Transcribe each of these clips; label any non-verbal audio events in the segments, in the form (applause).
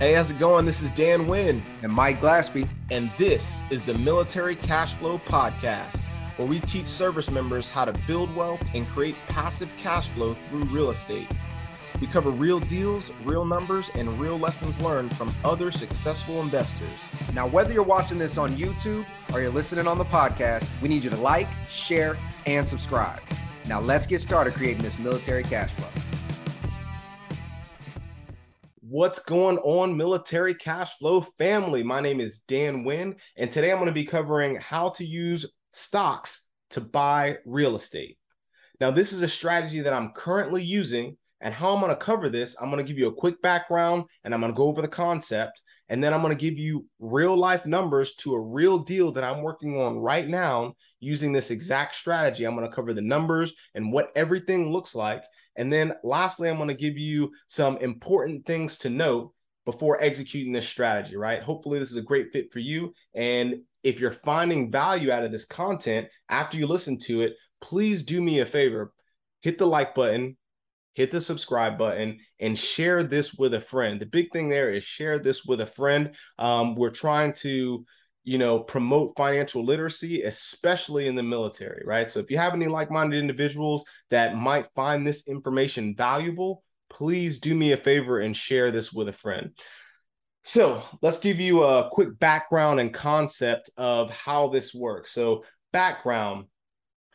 Hey, how's it going? This is Dan Wynn. And Mike Glaspie. And this is the Military Cash Flow Podcast, where we teach service members how to build wealth and create passive cash flow through real estate. We cover real deals, real numbers, and real lessons learned from other successful investors. Now, whether you're watching this on YouTube or you're listening on the podcast, we need you to like, share, and subscribe. Now, let's get started creating this military cash flow. What's going on, military cash flow family? My name is Dan Wynn, and today I'm going to be covering how to use stocks to buy real estate. Now, this is a strategy that I'm currently using, and how I'm going to cover this, I'm going to give you a quick background and I'm going to go over the concept, and then I'm going to give you real life numbers to a real deal that I'm working on right now using this exact strategy. I'm going to cover the numbers and what everything looks like. And then lastly, I'm going to give you some important things to note before executing this strategy, right? Hopefully, this is a great fit for you. And if you're finding value out of this content after you listen to it, please do me a favor hit the like button, hit the subscribe button, and share this with a friend. The big thing there is share this with a friend. Um, we're trying to you know, promote financial literacy, especially in the military, right? So if you have any like-minded individuals that might find this information valuable, please do me a favor and share this with a friend. So let's give you a quick background and concept of how this works. So background,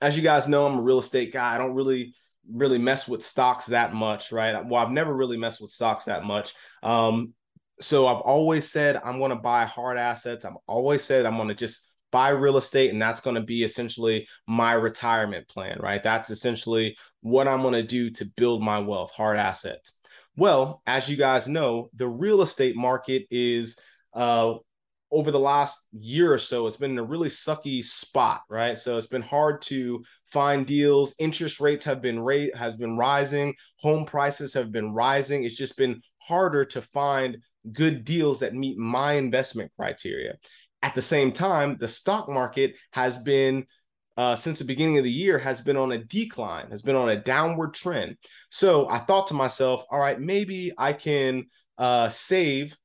as you guys know, I'm a real estate guy. I don't really really mess with stocks that much, right? Well, I've never really messed with stocks that much. Um, so I've always said I'm going to buy hard assets. I've always said I'm going to just buy real estate and that's going to be essentially my retirement plan, right? That's essentially what I'm going to do to build my wealth, hard assets. Well, as you guys know, the real estate market is uh, over the last year or so, it's been in a really sucky spot, right? So it's been hard to find deals. Interest rates have been rate has been rising. Home prices have been rising. It's just been harder to find good deals that meet my investment criteria. At the same time, the stock market has been uh, since the beginning of the year has been on a decline, has been on a downward trend. So I thought to myself, all right, maybe I can uh, save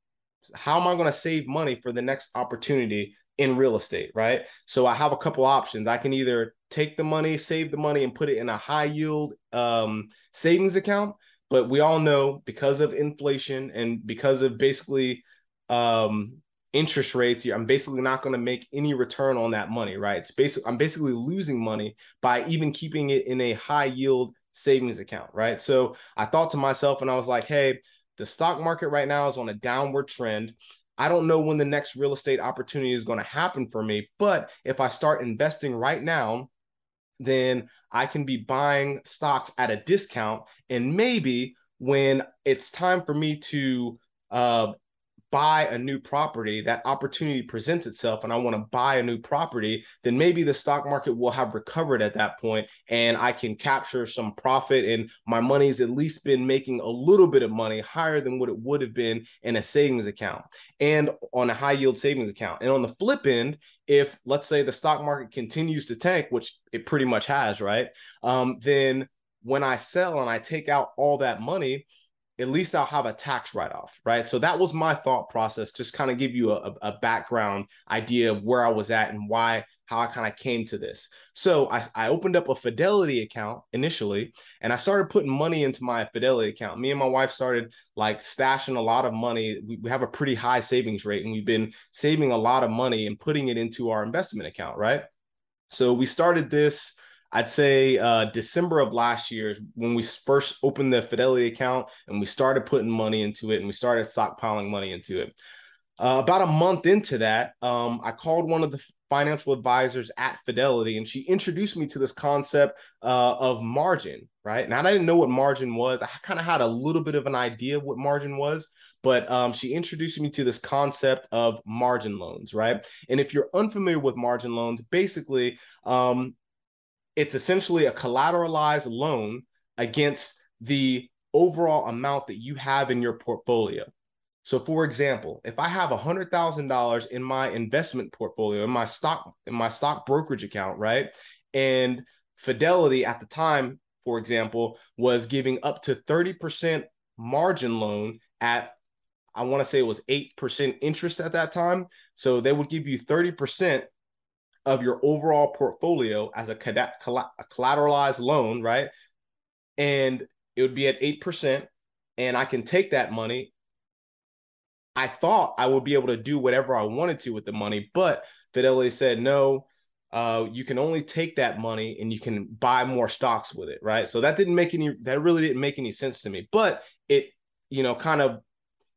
how am I going to save money for the next opportunity in real estate, right? So I have a couple options. I can either take the money, save the money, and put it in a high yield um, savings account. But we all know because of inflation and because of basically um, interest rates, I'm basically not going to make any return on that money, right? It's basically I'm basically losing money by even keeping it in a high yield savings account, right? So I thought to myself, and I was like, hey, the stock market right now is on a downward trend. I don't know when the next real estate opportunity is going to happen for me, but if I start investing right now, then I can be buying stocks at a discount. And maybe when it's time for me to uh, buy a new property, that opportunity presents itself and I want to buy a new property, then maybe the stock market will have recovered at that point and I can capture some profit and my money's at least been making a little bit of money higher than what it would have been in a savings account and on a high yield savings account. And on the flip end, if let's say the stock market continues to tank, which it pretty much has, right? Um, then when I sell and I take out all that money, at least I'll have a tax write off, right? So that was my thought process, just kind of give you a, a, background idea of where I was at and why, how I kind of came to this. So I, I opened up a Fidelity account initially and I started putting money into my Fidelity account. Me and my wife started like stashing a lot of money. We, we have a pretty high savings rate and we've been saving a lot of money and putting it into our investment account, right? So we started this I'd say uh, December of last year is when we first opened the Fidelity account and we started putting money into it and we started stockpiling money into it. Uh, about a month into that, um, I called one of the financial advisors at Fidelity and she introduced me to this concept uh, of margin, right? Now, I didn't know what margin was. I kind of had a little bit of an idea of what margin was, but um, she introduced me to this concept of margin loans, right? And if you're unfamiliar with margin loans, basically, um, it's essentially a collateralized loan against the overall amount that you have in your portfolio. So, for example, if I have $100,000 in my investment portfolio, in my stock, in my stock brokerage account, right? And Fidelity at the time, for example, was giving up to 30% margin loan at I want to say it was 8% interest at that time. So they would give you 30% of your overall portfolio as a, collateralized loan, right? And it would be at 8%. And I can take that money. I thought I would be able to do whatever I wanted to with the money, but Fidelity said, no, uh, you can only take that money and you can buy more stocks with it, right? So that didn't make any, that really didn't make any sense to me, but it, you know, kind of,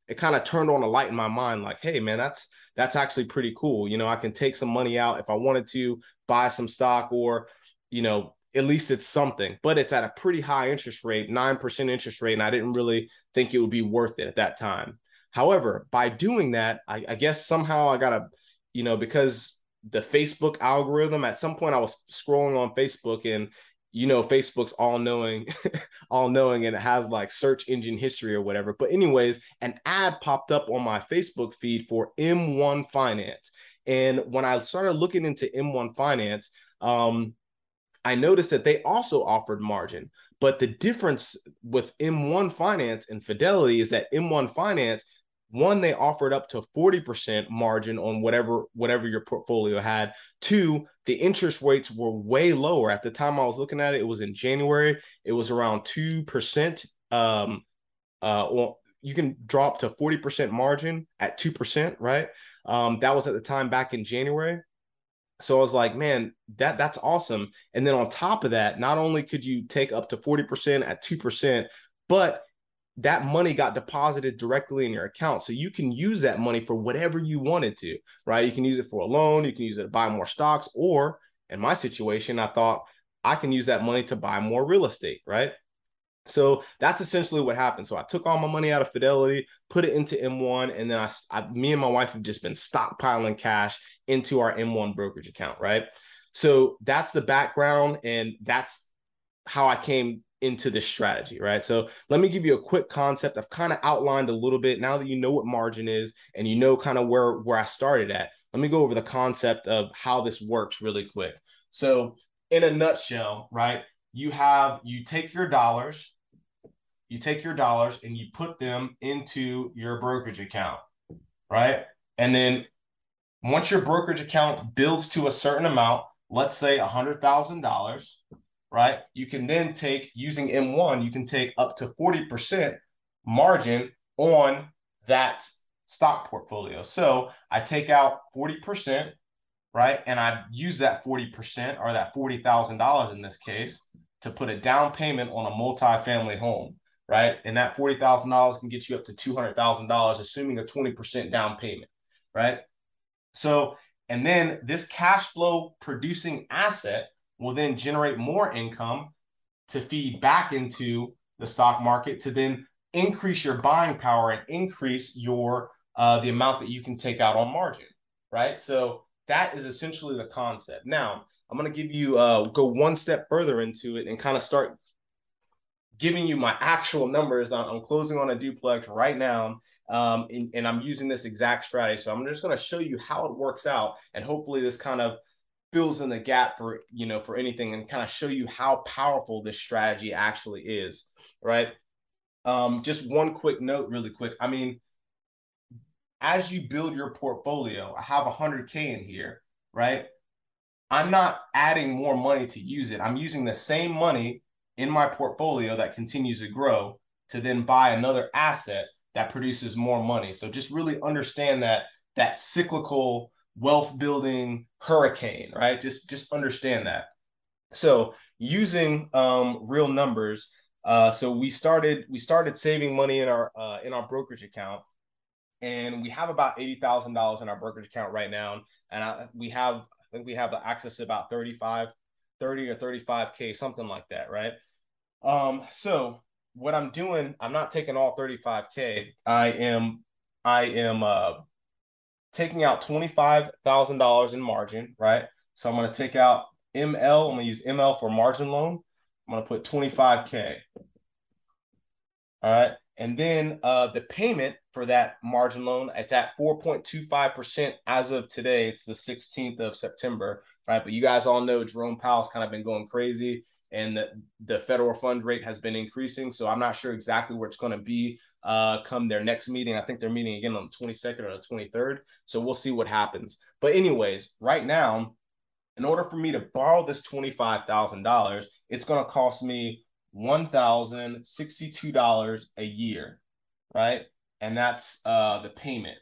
it kind of turned on a light in my mind, like, hey, man, that's that's actually pretty cool. You know, I can take some money out if I wanted to buy some stock or, you know, at least it's something, but it's at a pretty high interest rate, 9% interest rate. And I didn't really think it would be worth it at that time. However, by doing that, I, I guess somehow I got to, you know, because the Facebook algorithm, at some point I was scrolling on Facebook and you know facebook's all knowing (laughs) all knowing and it has like search engine history or whatever. But anyways an ad popped up on my facebook feed for m1 finance. And when i started looking into m1 finance um, i noticed that they also offered margin. But the difference with m1 finance and fidelity is that m1 finance one they offered up to 40% margin on whatever whatever your portfolio had. Two the interest rates were way lower. At the time i was looking at it it was in january. It was around 2% um uh well you can drop to 40% margin at 2% right? Um that was at the time back in january. So I was like, man, that that's awesome. And then on top of that, not only could you take up to 40% at 2%, but that money got deposited directly in your account. So you can use that money for whatever you wanted to, right? You can use it for a loan, you can use it to buy more stocks, or in my situation, I thought I can use that money to buy more real estate, right? So that's essentially what happened. So I took all my money out of Fidelity, put it into M1, and then I, I me and my wife have just been stockpiling cash into our M1 brokerage account, right? So that's the background, and that's how I came into this strategy, right? So let me give you a quick concept. I've kind of outlined a little bit now that you know what margin is and you know kind of where where I started at. Let me go over the concept of how this works really quick. So in a nutshell, right? You have you take your dollars, you take your dollars and you put them into your brokerage account, right? And then once your brokerage account builds to a certain amount, let's say a hundred thousand dollars, right? You can then take using M1, you can take up to 40% margin on that stock portfolio. So I take out 40%, right? And I use that 40% or that $40,000 in this case to put a down payment on a multi-family home, right? And that $40,000 can get you up to $200,000, assuming a 20% down payment, right? So, and then this cash flow producing asset will then generate more income to feed back into the stock market to then increase your buying power and increase your uh, the amount that you can take out on margin, right? So that is essentially the concept. Now I'm going to give you uh, go one step further into it and kind of start giving you my actual numbers. I'm, I'm closing on a duplex right now, um, and, and I'm using this exact strategy. So I'm just going to show you how it works out, and hopefully this kind of fills in the gap for you know for anything and kind of show you how powerful this strategy actually is right? Um just one quick note really quick. I mean as you build your portfolio i have 100k in here right? I'm not adding more money to use it. I'm using the same money in my portfolio that continues to grow to then buy another asset that produces more money. So just really understand that that cyclical wealth building hurricane, right? Just just understand that. So using um, real numbers, uh, so we started we started saving money in our uh, in our brokerage account, and we have about eighty thousand dollars in our brokerage account right now, and I, we have I think we have access to about 35, 30 or thirty five k, something like that, right? Um, so what I'm doing, I'm not taking all thirty five k. I am I am uh taking out $25,000 in margin, right? So I'm going to take out ML. I'm going to use ML for margin loan. I'm going to put 25K. All right. And then uh, the payment for that margin loan, it's at 4.25% as of today. It's the 16th of September, right? But you guys all know Jerome Powell's kind of been going crazy and the, the federal fund rate has been increasing. So I'm not sure exactly where it's going to be uh, come their next meeting. I think they're meeting again on the 22nd or the 23rd. So we'll see what happens. But, anyways, right now, in order for me to borrow this $25,000, it's going to cost me $1,062 a year, right? And that's uh, the payment.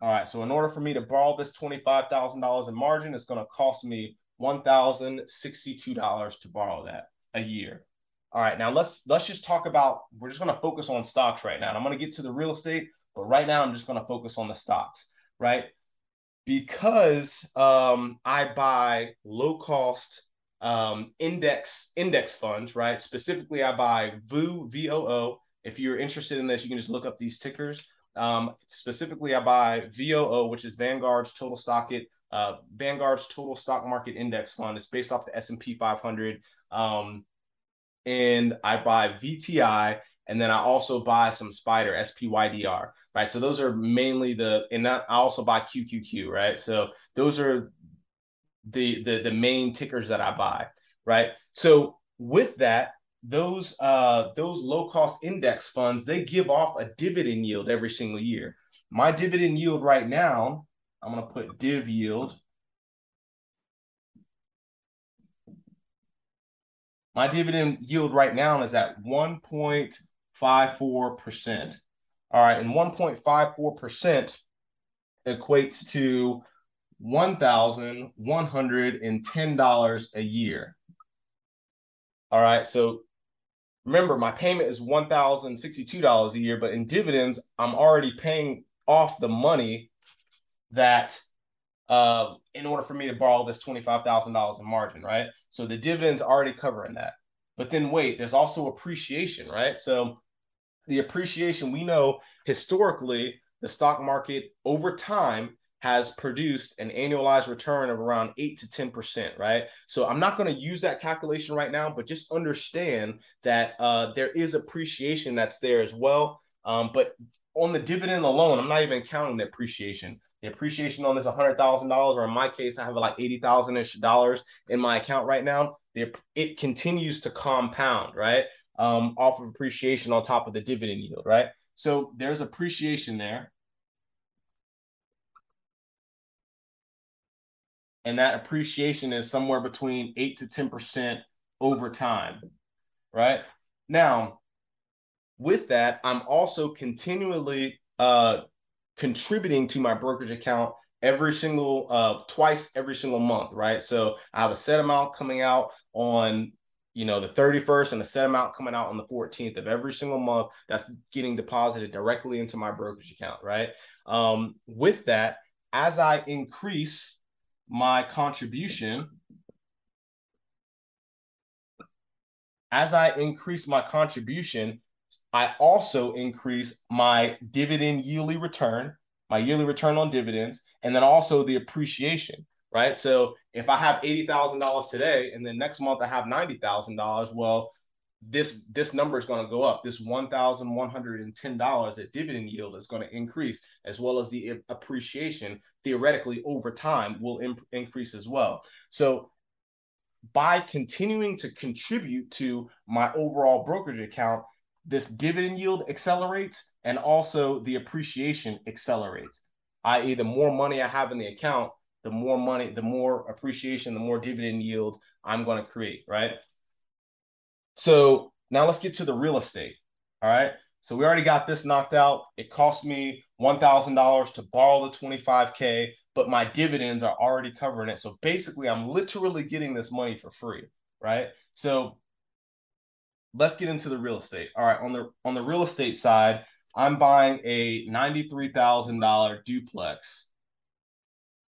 All right, so in order for me to borrow this $25,000 in margin, it's going to cost me $1,062 to borrow that a year. All right, now let's let's just talk about we're just going to focus on stocks right now. And I'm going to get to the real estate, but right now I'm just going to focus on the stocks, right? Because um, I buy low cost um, index index funds, right? Specifically, I buy VOO V O O. If you're interested in this, you can just look up these tickers. Um, specifically, I buy VOO, which is Vanguard's total stock it uh, Vanguard's total stock market index fund. It's based off the S and P 500. Um, and I buy VTI, and then I also buy some Spider SPDR. Right, so those are mainly the, and that I also buy QQQ. Right, so those are the the the main tickers that I buy. Right, so with that, those uh those low cost index funds they give off a dividend yield every single year. My dividend yield right now, I'm going to put div yield. My dividend yield right now is at 1.54%. All right, and 1.54% equates to $1,110 a year. All right, so remember my payment is $1,062 a year, but in dividends, I'm already paying off the money that uh, in order for me to borrow this $25,000 in margin, right? So the dividends already covering that. But then wait, there's also appreciation, right? So the appreciation, we know historically the stock market over time has produced an annualized return of around 8 to 10%, right? So I'm not going to use that calculation right now, but just understand that uh, there is appreciation that's there as well. Um, but on the dividend alone, I'm not even counting the appreciation. The appreciation on this $100,000, or in my case, I have like 80,000 ish dollars in my account right now. The, it continues to compound, right? Um, off of appreciation on top of the dividend yield, right? So there's appreciation there. and that appreciation is somewhere between 8 to 10% over time right now with that i'm also continually uh, contributing to my brokerage account every single uh, twice every single month right? So i have a set amount coming out on you know the 31st and a set amount coming out on the 14th of every single month that's getting deposited directly into my brokerage account right? Um, with that as i increase my contribution, as I increase my contribution, I also increase my dividend yearly return, my yearly return on dividends, and then also the appreciation, right? So if I have $80,000 today and then next month I have $90,000, well, this this number is going to go up. This one thousand one hundred and ten dollars that dividend yield is going to increase, as well as the appreciation theoretically over time will imp- increase as well. So by continuing to contribute to my overall brokerage account, this dividend yield accelerates and also the appreciation accelerates. I.e., the more money I have in the account, the more money, the more appreciation, the more dividend yield I'm going to create, right? So now let's get to the real estate. All right. So we already got this knocked out. It cost me $1,000 to borrow the 25K, but my dividends are already covering it. So basically, I'm literally getting this money for free. Right. So let's get into the real estate. All right. On the on the real estate side, I'm buying a $93,000 duplex.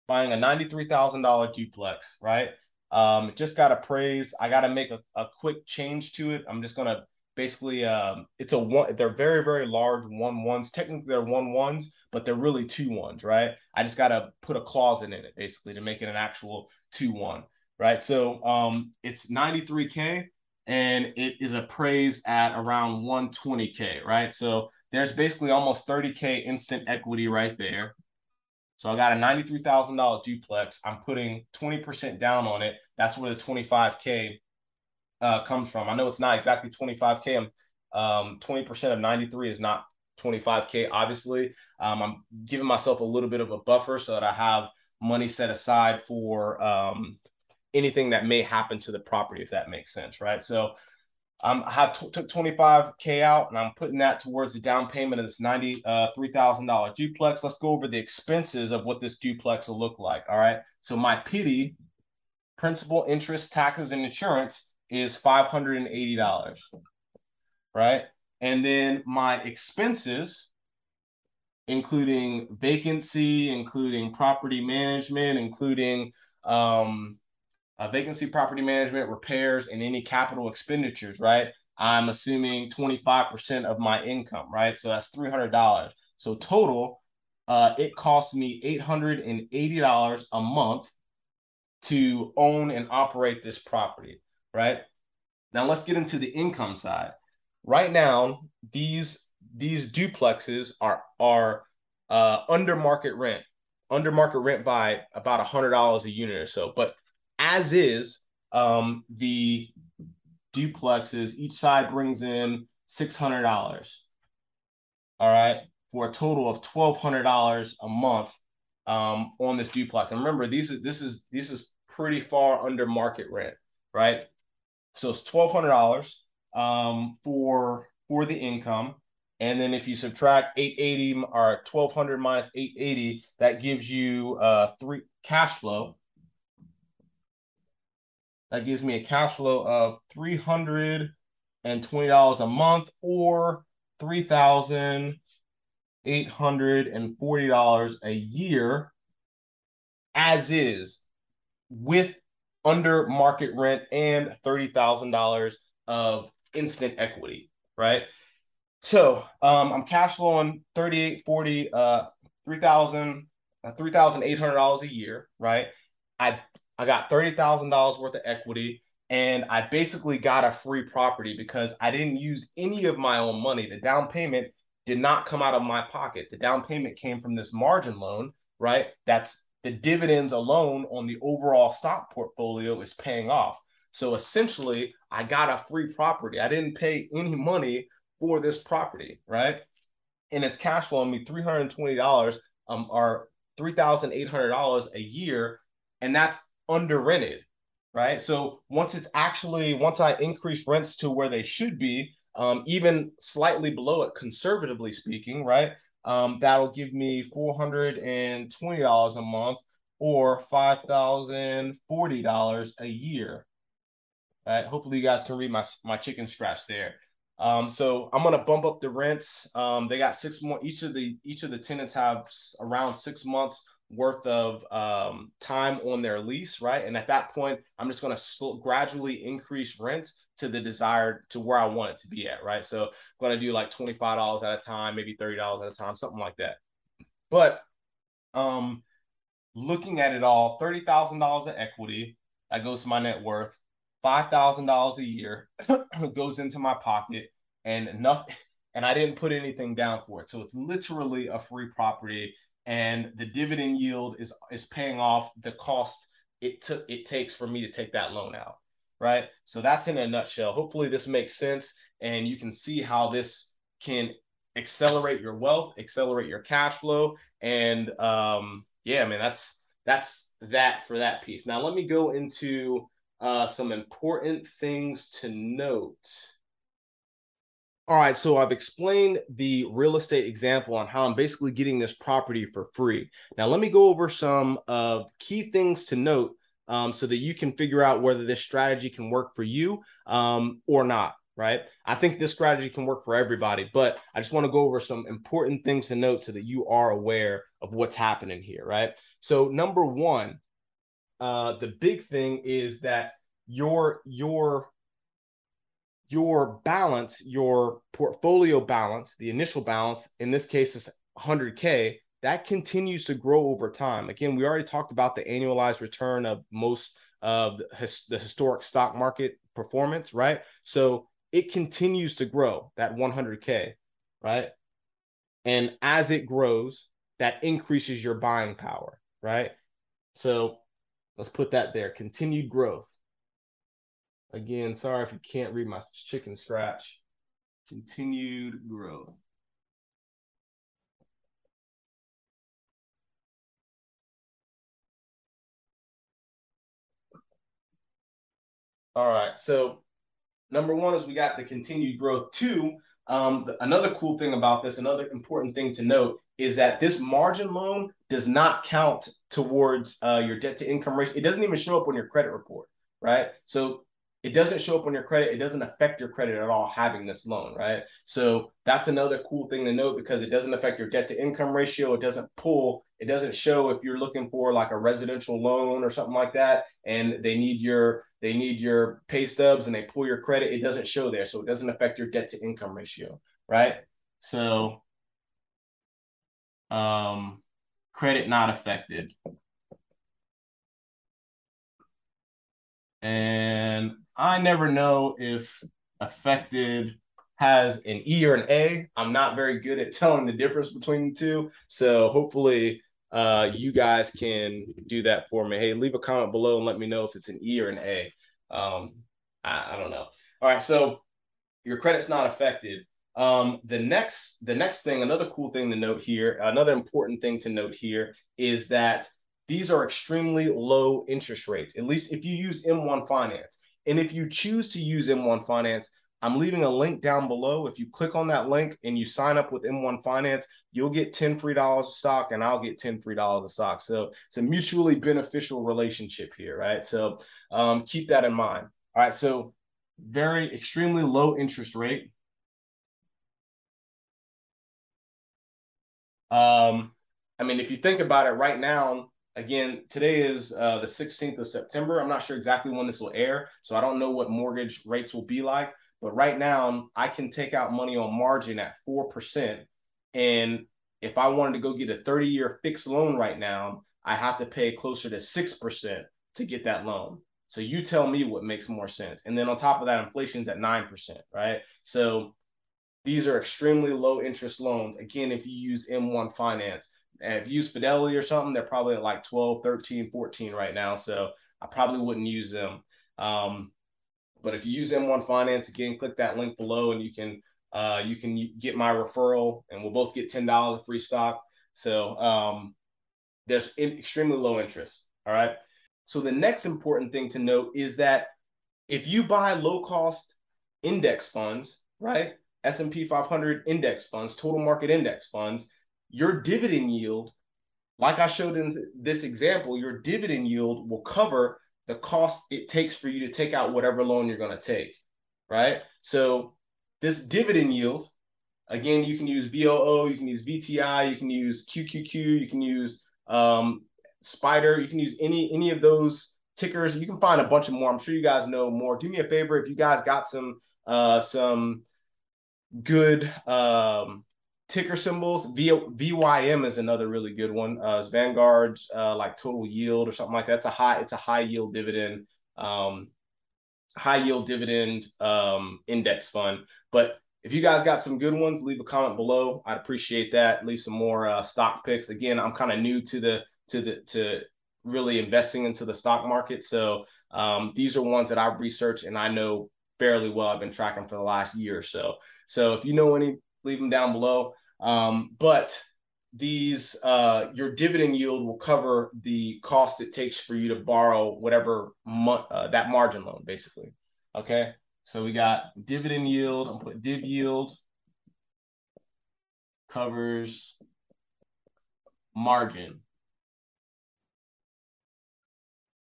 Buying a $93,000 duplex, right? Um, just got appraised. I got to make a, a quick change to it. I'm just gonna basically um, it's a one. They're very very large one ones. Technically they're one ones, but they're really two ones, right? I just got to put a clause in it basically to make it an actual two one, right? So um, it's 93k and it is appraised at around 120k, right? So there's basically almost 30k instant equity right there. So I got a $93,000 duplex. I'm putting 20% down on it. That's where the 25K uh, comes from. I know it's not exactly 25K. Um, 20% of 93 is not 25K, obviously. Um, I'm giving myself a little bit of a buffer so that I have money set aside for um, anything that may happen to the property, if that makes sense, right? So um, I have t- took 25k out, and I'm putting that towards the down payment of this ninety uh, duplex. Let's go over the expenses of what this duplex will look like. All right, so my PITI, principal, interest, taxes, and insurance is five hundred and eighty dollars, right? And then my expenses, including vacancy, including property management, including um, uh, vacancy property management, repairs, and any capital expenditures, right? I'm assuming 25% of my income, right? So that's $300. So total, uh, it costs me $880 a month to own and operate this property, right? Now let's get into the income side. Right now, these these duplexes are are uh, under market rent, under market rent by about a hundred dollars a unit or so. But as is, um, the duplexes, each side brings in $600. All right. For a total of $1,200 a month um, on this duplex. And remember, these is this is this is pretty far under market rent, right? So it's twelve hundred dollars um, for for the income, and then if you subtract eight eighty or twelve hundred minus eight eighty, that gives you uh three cash flow that gives me a cash flow of $320 a month or $3,840 a year as is with under market rent and $30,000 of instant equity, right? So um, I'm cash flowing 38, 40, uh, 3,000, uh, $3,800 a year, right? I I got $30,000 worth of equity and I basically got a free property because I didn't use any of my own money. The down payment did not come out of my pocket. The down payment came from this margin loan, right? That's the dividends alone on the overall stock portfolio is paying off. So essentially, I got a free property. I didn't pay any money for this property, right? And it's cash flowing me $320 um, or $3,800 a year. And that's under rented, right? So once it's actually once I increase rents to where they should be, um, even slightly below it, conservatively speaking, right? Um, that'll give me four hundred and twenty dollars a month or five thousand forty dollars a year. Right? Hopefully, you guys can read my my chicken scratch there. Um, so I'm gonna bump up the rents. Um, they got six more. Each of the each of the tenants have around six months worth of um, time on their lease, right? And at that point, I'm just going to sl- gradually increase rents to the desired to where I want it to be at, right? So I'm going to do like $25 at a time, maybe $30 at a time, something like that. But um, looking at it all, $30,000 of equity that goes to my net worth, $5,000 a year (clears throat) goes into my pocket and nothing and I didn't put anything down for it. So it's literally a free property and the dividend yield is is paying off the cost it took it takes for me to take that loan out right? So that's in a nutshell. Hopefully this makes sense and you can see how this can accelerate your wealth accelerate your cash flow and um yeah man that's that's that for that piece. Now let me go into uh some important things to note all right, so I've explained the real estate example on how I'm basically getting this property for free. Now, let me go over some of key things to note um, so that you can figure out whether this strategy can work for you um, or not. Right. I think this strategy can work for everybody, but I just want to go over some important things to note so that you are aware of what's happening here. Right. So, number one, uh, the big thing is that your your your balance, your portfolio balance, the initial balance, in this case is 100K, that continues to grow over time. Again, we already talked about the annualized return of most of the, his, the historic stock market performance, right? So it continues to grow that 100K, right? And as it grows, that increases your buying power, right? So let's put that there. Continued growth. Again, sorry if you can't read my chicken scratch. Continued growth. All right. So number one is we got the continued growth. Two, um, the, another cool thing about this, another important thing to note is that this margin loan does not count towards uh, your debt to income ratio. It doesn't even show up on your credit report, right? So it doesn't show up on your credit. It doesn't affect your credit at all having this loan, right? So that's another cool thing to note because it doesn't affect your debt to income ratio. It doesn't pull, it doesn't show if you're looking for like a residential loan or something like that and they need your they need your pay stubs and they pull your credit, it doesn't show there. So it doesn't affect your debt to income ratio, right? So um credit not affected. And I never know if affected has an E or an A. I'm not very good at telling the difference between the two. So hopefully uh, you guys can do that for me. Hey, leave a comment below and let me know if it's an E or an A. Um, I, I don't know. All right, so your credit's not affected. Um, the next, the next thing, another cool thing to note here, another important thing to note here is that these are extremely low interest rates. At least if you use M1 Finance. And if you choose to use M1 Finance, I'm leaving a link down below. If you click on that link and you sign up with M1 Finance, you'll get 10 free dollars of stock and I'll get 10 free dollars of stock. So it's a mutually beneficial relationship here, right? So um, keep that in mind. All right. So very extremely low interest rate. Um, I mean, if you think about it right now, Again, today is uh, the 16th of September. I'm not sure exactly when this will air, so I don't know what mortgage rates will be like. But right now, I can take out money on margin at 4%. And if I wanted to go get a 30 year fixed loan right now, I have to pay closer to 6% to get that loan. So you tell me what makes more sense. And then on top of that, inflation's at 9%, right? So these are extremely low interest loans. Again, if you use M1 finance, if you use Fidelity or something, they're probably at like 12, 13, 14 right now. So I probably wouldn't use them. Um, but if you use M1 Finance, again, click that link below and you can uh, you can get my referral and we'll both get $10 free stock. So um, there's extremely low interest. All right. So the next important thing to note is that if you buy low cost index funds, right? S&P 500 index funds, total market index funds, your dividend yield, like I showed in this example, your dividend yield will cover the cost it takes for you to take out whatever loan you're going to take, right? So this dividend yield, again, you can use VOO, you can use VTI, you can use QQQ, you can use um, Spider, you can use any any of those tickers. You can find a bunch of more. I'm sure you guys know more. Do me a favor if you guys got some uh, some good um, ticker symbols. V- VYM is another really good one. Uh, it's Vanguard's uh, like total yield or something like that. It's a high, it's a high yield dividend, um, high yield dividend um, index fund. But if you guys got some good ones, leave a comment below. I'd appreciate that. Leave some more uh, stock picks. Again, I'm kind of new to the to the to really investing into the stock market, so um, these are ones that I've researched and I know fairly well. I've been tracking for the last year or so. So if you know any, leave them down below. Um, but these uh, your dividend yield will cover the cost it takes for you to borrow whatever mo- uh, that margin loan, basically. Okay, so we got dividend yield. I'm put div yield covers margin.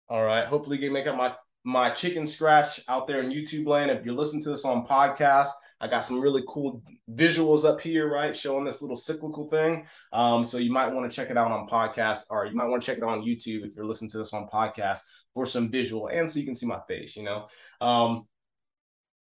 All right. Hopefully, you can make up my my chicken scratch out there in YouTube land. If you're listening to this on podcast, I got some really cool visuals up here, right, showing this little cyclical thing. Um, so you might want to check it out on podcast, or you might want to check it on YouTube if you're listening to this on podcast for some visual, and so you can see my face. You know, um,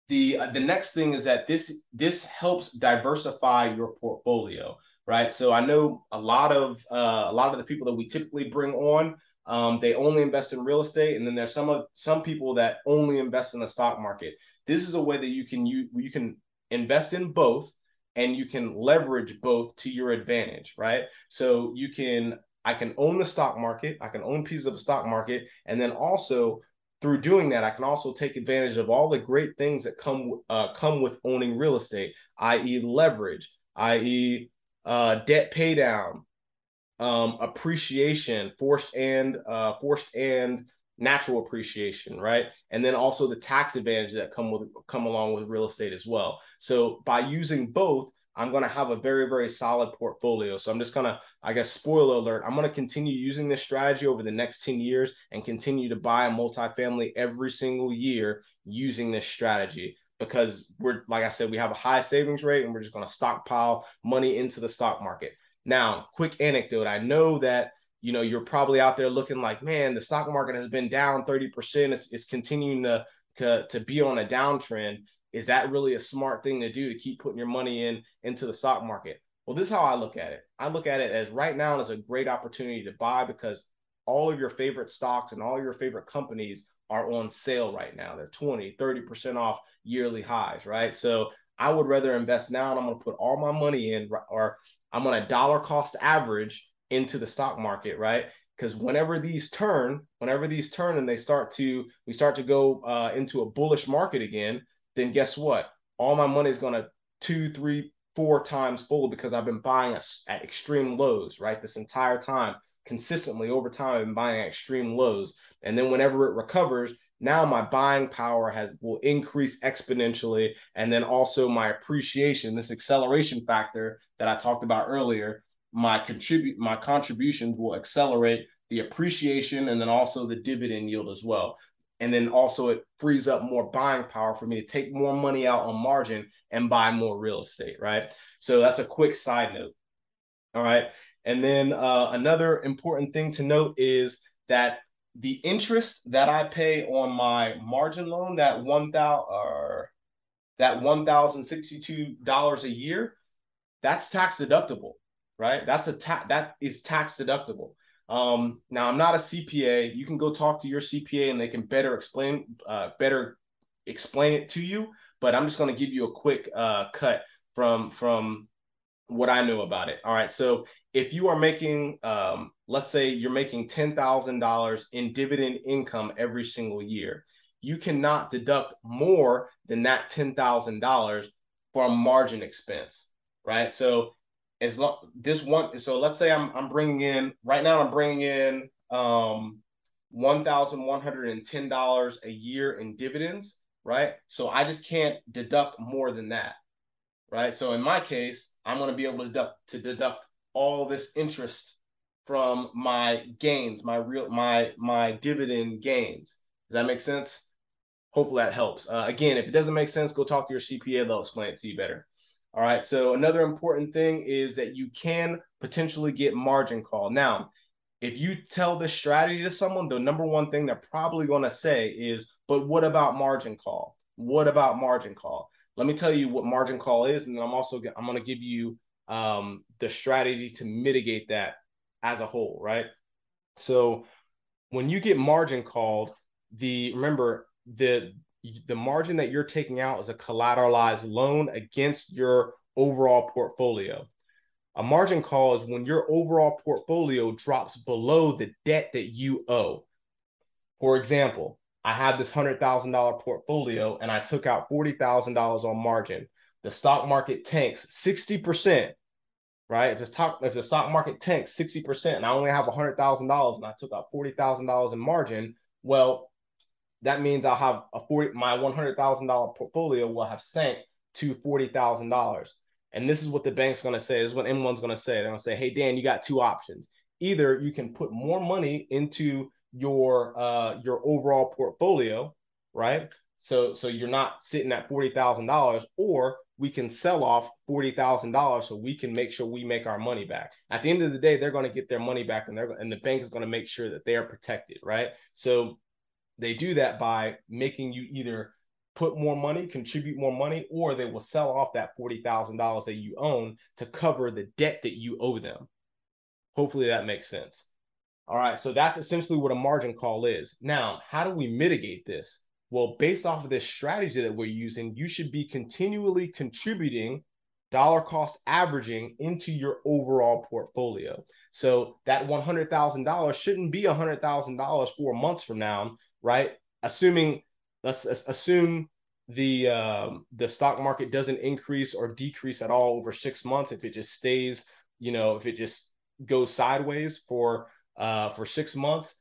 the uh, the next thing is that this this helps diversify your portfolio, right? So I know a lot of uh, a lot of the people that we typically bring on um, they only invest in real estate, and then there's some of some people that only invest in the stock market. This is a way that you can you you can invest in both, and you can leverage both to your advantage, right? So you can I can own the stock market, I can own pieces of the stock market, and then also through doing that, I can also take advantage of all the great things that come uh, come with owning real estate, i.e., leverage, i.e., uh, debt pay down, um, appreciation, forced and uh, forced and natural appreciation, right? And then also the tax advantage that come with come along with real estate as well. So by using both, I'm going to have a very, very solid portfolio. So I'm just going to, I guess, spoiler alert, I'm going to continue using this strategy over the next 10 years and continue to buy a multifamily every single year using this strategy because we're, like I said, we have a high savings rate and we're just going to stockpile money into the stock market. Now, quick anecdote I know that you know, you're probably out there looking like, man, the stock market has been down 30%. It's, it's continuing to, to, to be on a downtrend. Is that really a smart thing to do to keep putting your money in into the stock market? Well, this is how I look at it. I look at it as right now is a great opportunity to buy because all of your favorite stocks and all your favorite companies are on sale right now. They're 20, 30% off yearly highs, right? So I would rather invest now and I'm going to put all my money in or I'm going to dollar cost average into the stock market, right? Because whenever these turn, whenever these turn and they start to, we start to go uh, into a bullish market again, then guess what? All my money is going to two, three, four times full because I've been buying at extreme lows, right? This entire time, consistently over time, I've been buying at extreme lows. And then whenever it recovers, now my buying power has will increase exponentially. And then also my appreciation, this acceleration factor that I talked about earlier, my contribute my contributions will accelerate the appreciation and then also the dividend yield as well. And then also it frees up more buying power for me to take more money out on margin and buy more real estate right? So that's a quick side note. All right. And then uh, another important thing to note is that the interest that i pay on my margin loan that one thousand or that one thousand sixty two dollars a year that's tax deductible right? That's a ta- that is tax deductible. Um, now I'm not a CPA. You can go talk to your CPA and they can better explain uh, better explain it to you. But I'm just going to give you a quick uh, cut from from what I know about it. All right. So if you are making, um, let's say you're making ten thousand dollars in dividend income every single year, you cannot deduct more than that ten thousand dollars for a margin expense, right? So as long this one so let's say i'm i'm bringing in right now i'm bringing in um $1110 a year in dividends right so i just can't deduct more than that right so in my case i'm going to be able to deduct to deduct all this interest from my gains my real my my dividend gains does that make sense hopefully that helps uh, again if it doesn't make sense go talk to your cpa they'll explain it to you better all right. So another important thing is that you can potentially get margin call. Now, if you tell this strategy to someone, the number one thing they're probably going to say is, but what about margin call? What about margin call? Let me tell you what margin call is, and then I'm also I'm going to give you um, the strategy to mitigate that as a whole, right? So when you get margin called, the remember the the margin that you're taking out is a collateralized loan against your overall portfolio. A margin call is when your overall portfolio drops below the debt that you owe. For example, I have this $100,000 portfolio and I took out $40,000 on margin. The stock market tanks 60%, right? If the stock, if the stock market tanks 60% and I only have $100,000 and I took out $40,000 in margin, well, that means I'll have a 40 my $100,000 portfolio will have sank to $40,000. And this is what the bank's going to say. This is what M1's going to say. They're going to say, "Hey Dan, you got two options. Either you can put more money into your uh your overall portfolio, right? So so you're not sitting at $40,000 or we can sell off $40,000 so we can make sure we make our money back. At the end of the day, they're going to get their money back and they're and the bank is going to make sure that they are protected, right? So they do that by making you either put more money, contribute more money, or they will sell off that $40,000 that you own to cover the debt that you owe them. Hopefully that makes sense. All right, so that's essentially what a margin call is. Now, how do we mitigate this? Well, based off of this strategy that we're using, you should be continually contributing dollar cost averaging into your overall portfolio. So that $100,000 shouldn't be $100,000 four months from now, right? Assuming, let's assume the um, the stock market doesn't increase or decrease at all over six months. If it just stays, you know, if it just goes sideways for uh, for six months,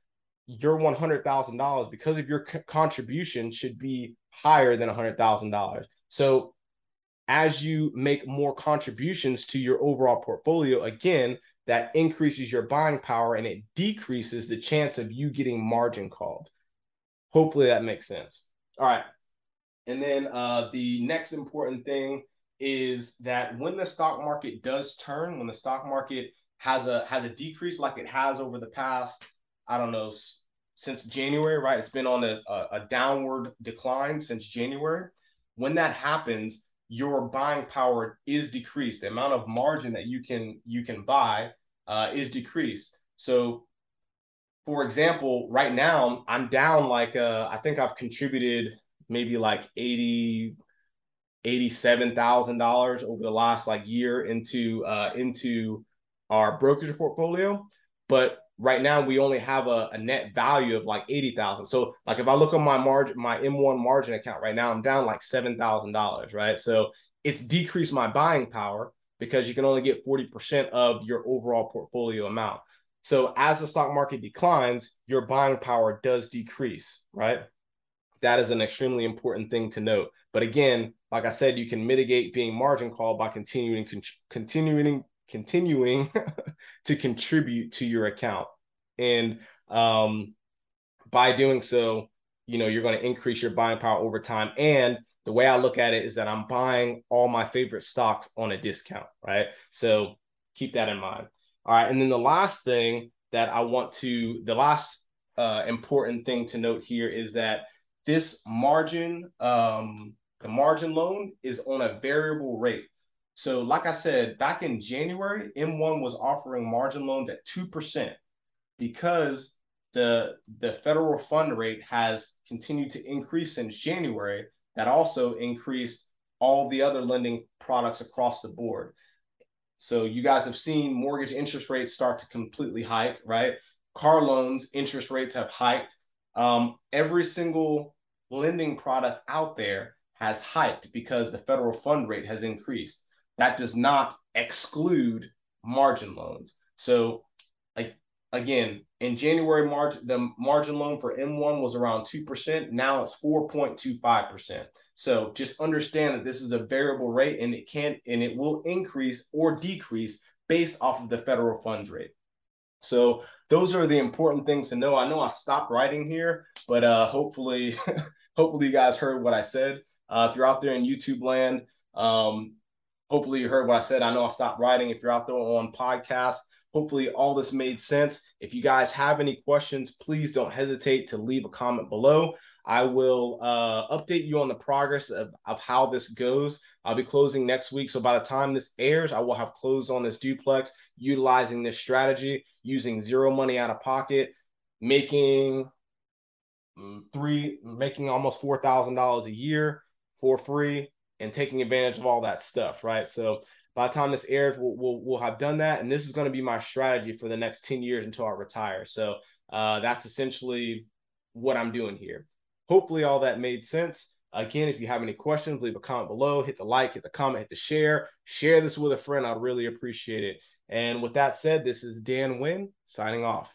your one hundred thousand dollars because of your c- contribution should be higher than hundred thousand dollars. So as you make more contributions to your overall portfolio, again, that increases your buying power and it decreases the chance of you getting margin called. Hopefully that makes sense. All right. And then uh, the next important thing is that when the stock market does turn, when the stock market has a has a decrease like it has over the past, I don't know, since January, right? It's been on a, a, downward decline since January. When that happens, your buying power is decreased. The amount of margin that you can you can buy uh, is decreased. So, for example, right now I'm down like uh, I think I've contributed maybe like eighty eighty-seven thousand dollars over the last like year into uh into our brokerage portfolio. But right now we only have a, a net value of like 80,000. So like if I look on my margin, my M1 margin account right now, I'm down like $7,000, right? So it's decreased my buying power because you can only get 40% of your overall portfolio amount. So as the stock market declines, your buying power does decrease, right? That is an extremely important thing to note. But again, like I said, you can mitigate being margin called by continuing con- continuing continuing (laughs) to contribute to your account. And um, by doing so, you know, you're going to increase your buying power over time. And the way I look at it is that I'm buying all my favorite stocks on a discount, right? So keep that in mind. All right. And then the last thing that I want to, the last uh, important thing to note here is that this margin, um, the margin loan is on a variable rate. So, like I said, back in January, M1 was offering margin loans at 2% because the, the federal fund rate has continued to increase since January. That also increased all the other lending products across the board. So, you guys have seen mortgage interest rates start to completely hike, right? Car loans interest rates have hiked. Um, every single lending product out there has hiked because the federal fund rate has increased that does not exclude margin loans. So, like again, in January, March, the margin loan for M1 was around 2%. Now it's 4.25%. So just understand that this is a variable rate and it can and it will increase or decrease based off of the federal funds rate. So those are the important things to know. I know I stopped writing here, but uh, hopefully, (laughs) hopefully you guys heard what I said. Uh, if you're out there in YouTube land, um, Hopefully, you heard what I said. I know I stopped writing. If you're out there on podcast, hopefully, all this made sense. If you guys have any questions, please don't hesitate to leave a comment below. I will uh, update you on the progress of, of how this goes. I'll be closing next week. So by the time this airs, I will have closed on this duplex utilizing this strategy, using zero money out of pocket, making mm, three, making almost $4,000 a year for free and taking advantage of all that stuff, right? So by the time this airs, we'll, we'll, we'll have done that. And this is going to be my strategy for the next 10 years until I retire. So uh, that's essentially what I'm doing here. Hopefully, all that made sense. Again, if you have any questions, leave a comment below, hit the like, hit the comment, hit the share, share this with a friend. I'd really appreciate it. And with that said, this is Dan Wynn signing off.